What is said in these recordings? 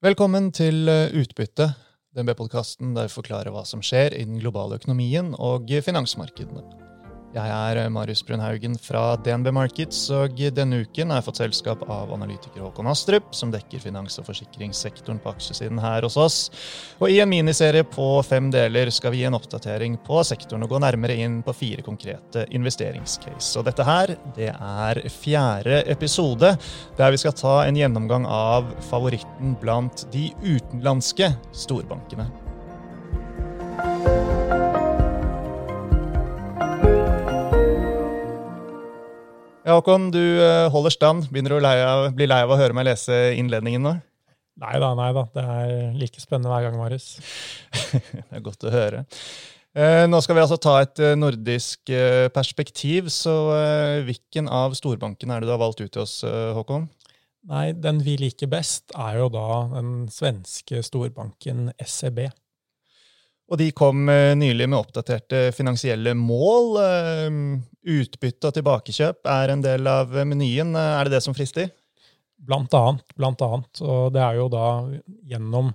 Velkommen til eh, Utbytte, DNB-podkasten der vi forklarer hva som skjer i den globale økonomien og finansmarkedene. Jeg er eh, Marius Brunhaugen fra DNB Markets, og denne uken har jeg fått selskap av analytiker Håkon Astrup, som dekker finans- og forsikringssektoren på aksjesiden her hos oss. Og i en miniserie på fem deler skal vi gi en oppdatering på sektoren og gå nærmere inn på fire konkrete investeringscase. Og dette her, det er fjerde episode, der vi skal ta en gjennomgang av favoritten blant de utenlandske storbankene. Ja, Håkon, du eh, holder stand. Begynner du å bli lei av å høre meg lese innledningen nå? Nei da, nei da. Det er like spennende hver gang, Marius. det er godt å høre. Eh, nå skal vi altså ta et eh, nordisk perspektiv, så hvilken av storbankene er det du har valgt ut til oss, Håkon? Nei, Den vi liker best, er jo da den svenske storbanken SEB. Og de kom nylig med oppdaterte finansielle mål. Utbytte og tilbakekjøp er en del av menyen. Er det det som frister? Blant annet. Blant annet. Og det er jo da gjennom,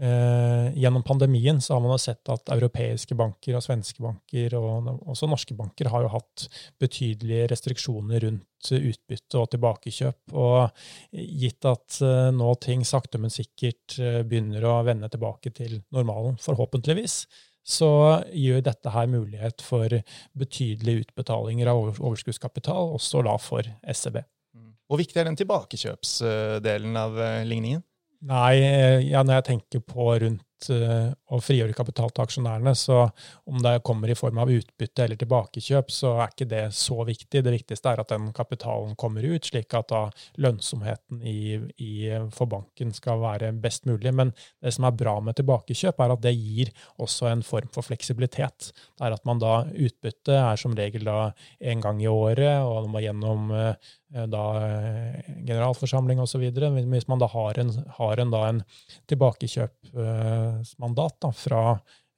eh, gjennom pandemien så har man sett at europeiske banker og svenske banker, og også norske banker, har jo hatt betydelige restriksjoner rundt utbytte og tilbakekjøp. Og gitt at eh, nå ting sakte, men sikkert eh, begynner å vende tilbake til normalen, forhåpentligvis, så gjør dette her mulighet for betydelige utbetalinger av overskuddskapital, også da for SEB. Mm. Hvor viktig er den tilbakekjøpsdelen av ligningen? Nei, eh, ja, når jeg tenker på rundt Eh, å frigjøre kapital til aksjonærene. Så om det kommer i form av utbytte eller tilbakekjøp, så er ikke det så viktig. Det viktigste er at den kapitalen kommer ut, slik at da lønnsomheten i, i, for banken skal være best mulig. Men det som er bra med tilbakekjøp, er at det gir også en form for fleksibilitet. Det er at man da Utbytte er som regel da en gang i året, og man må gjennom eh, da eh, generalforsamling osv. Hvis man da har en, har en, da en tilbakekjøp mandat da, fra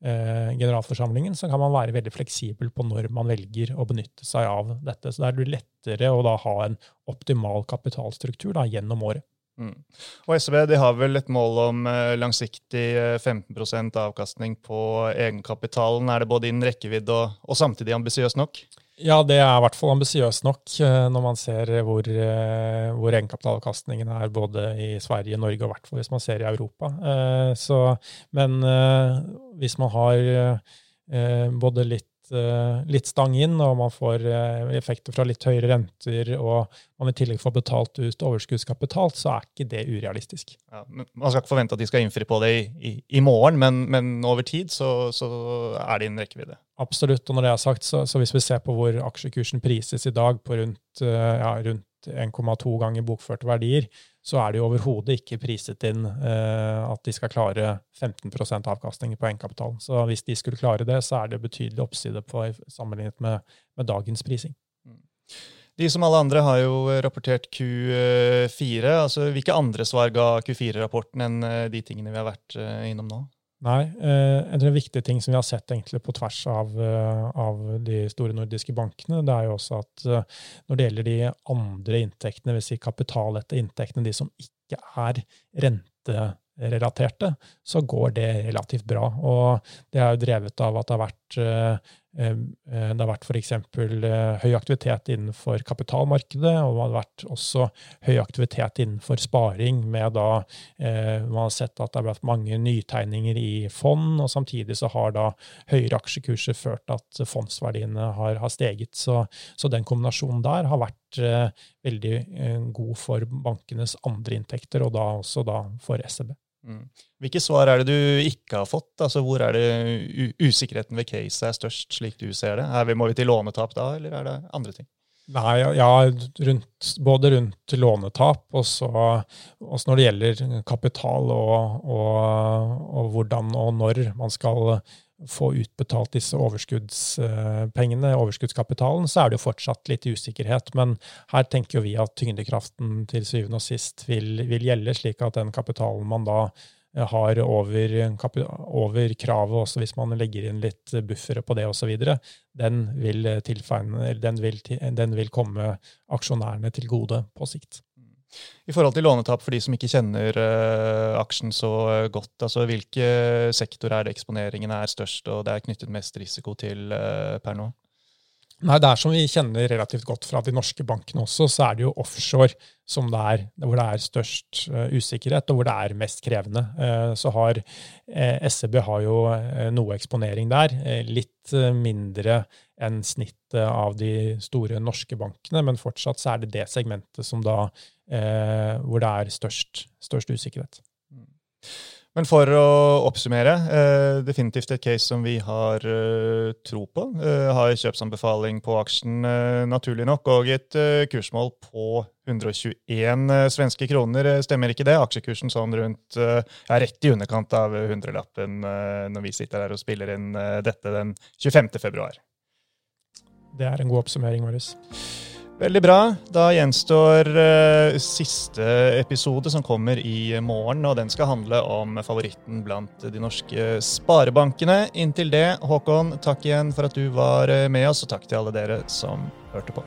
eh, generalforsamlingen, så kan man være veldig fleksibel på når man velger å benytte seg av dette. Så det er lettere å da ha en optimal kapitalstruktur da, gjennom året. Mm. Og SEB de har vel et mål om eh, langsiktig 15 eh, avkastning på egenkapitalen. Er det både innen rekkevidde og, og samtidig ambisiøst nok? Ja, det er i hvert fall ambisiøst nok eh, når man ser hvor, eh, hvor egenkapitalavkastningen er både i Sverige, Norge og i hvert fall hvis man ser i Europa. Eh, så, men hvis man har både litt litt stang inn, og man får eh, effekter fra litt høyere renter, og man i tillegg får betalt ut overskuddskapital, så er ikke det urealistisk. Ja, man skal ikke forvente at de skal innfri på det i, i, i morgen, men, men, over tid så, så er det innen rekkevidde. Absolutt. Og når det er sagt, så, så, hvis vi ser på hvor aksjekursen prises i dag, på rundt, eh, ja, rundt 1,2 ganger bokførte verdier, så er det jo overhodet ikke priset inn eh, at de skal klare 15% avkastning på egenkapitalen. Så hvis de skulle klare det, så er det betydelig oppside på, sammenlignet med, med, dagens prising. Mm. De som alle andre har jo rapportert Q4. altså Hvilke andre svar ga Q4-rapporten enn eh, de tingene vi har vært eh, innom nå? Nei. Eh, en viktig ting som vi har sett egentlig på tvers av, eh, av, de store nordiske bankene, det er jo også at eh, når det gjelder de andre inntektene, dvs. Si kapital etter inntektene, de som ikke er renterelaterte, så går det relativt bra. Og det er jo drevet av at det har vært Eh, eh, det har vært f.eks. Eh, høy aktivitet innenfor kapitalmarkedet, og det har vært også høy aktivitet innenfor sparing, med da man har sett at det har vært mange nytegninger i fond, og samtidig så har da høyere aksjekurser ført at fondsverdiene har, har steget. Så, så, den kombinasjonen der har vært veldig god for bankenes andre inntekter, og da også da for SEB. Mm. Hvilke svar er det du ikke har fått? Altså, hvor er det usikkerheten ved caset er størst, slik du ser det? Vi, må vi til lånetap da, eller er det andre ting? Nei, ja, rundt, både rundt lånetap og så også når det gjelder kapital og, og, og hvordan og når man skal få utbetalt disse overskuddspengene, overskuddskapitalen, så er det jo fortsatt litt usikkerhet. Men her tenker jo vi at tyngdekraften til syvende og sist vil, vil gjelde, slik at den kapitalen man da eh, har over, over, kravet, også hvis man legger inn litt buffere på det osv., den, vil den, den vil komme aksjonærene til gode på sikt. I forhold til lånetap for de som ikke kjenner uh, aksjen så godt, altså hvilke sektorer er det eksponeringen er størst og det er knyttet mest risiko til uh, per nå? Nei, Det er som vi kjenner relativt godt fra de norske bankene også, så er det jo offshore som det er, hvor det er størst uh, usikkerhet, og hvor det er mest krevende. Uh, så har uh, SEB har jo noe eksponering der. litt mindre enn snittet av de store norske bankene, men fortsatt så er det det segmentet som da, hvor det er størst, størst usikkerhet. Mm. Men for å oppsummere, eh, definitivt et case som vi har eh, tro på. Eh, har kjøpsanbefaling på aksjen, eh, naturlig nok, og et eh, kursmål på 121 eh, svenske kroner. Stemmer ikke det? Aksjekursen sånn rundt er rett i underkant av hundrelappen når vi sitter her og spiller inn dette den 25. februar. Det er en god oppsummering, Marius. Veldig bra. Da gjenstår uh, siste episode, som kommer i morgen. Og den skal handle om favoritten blant de norske sparebankene. Inntil det, Håkon, takk igjen for at du var eh, med oss, og takk til alle dere som hørte på.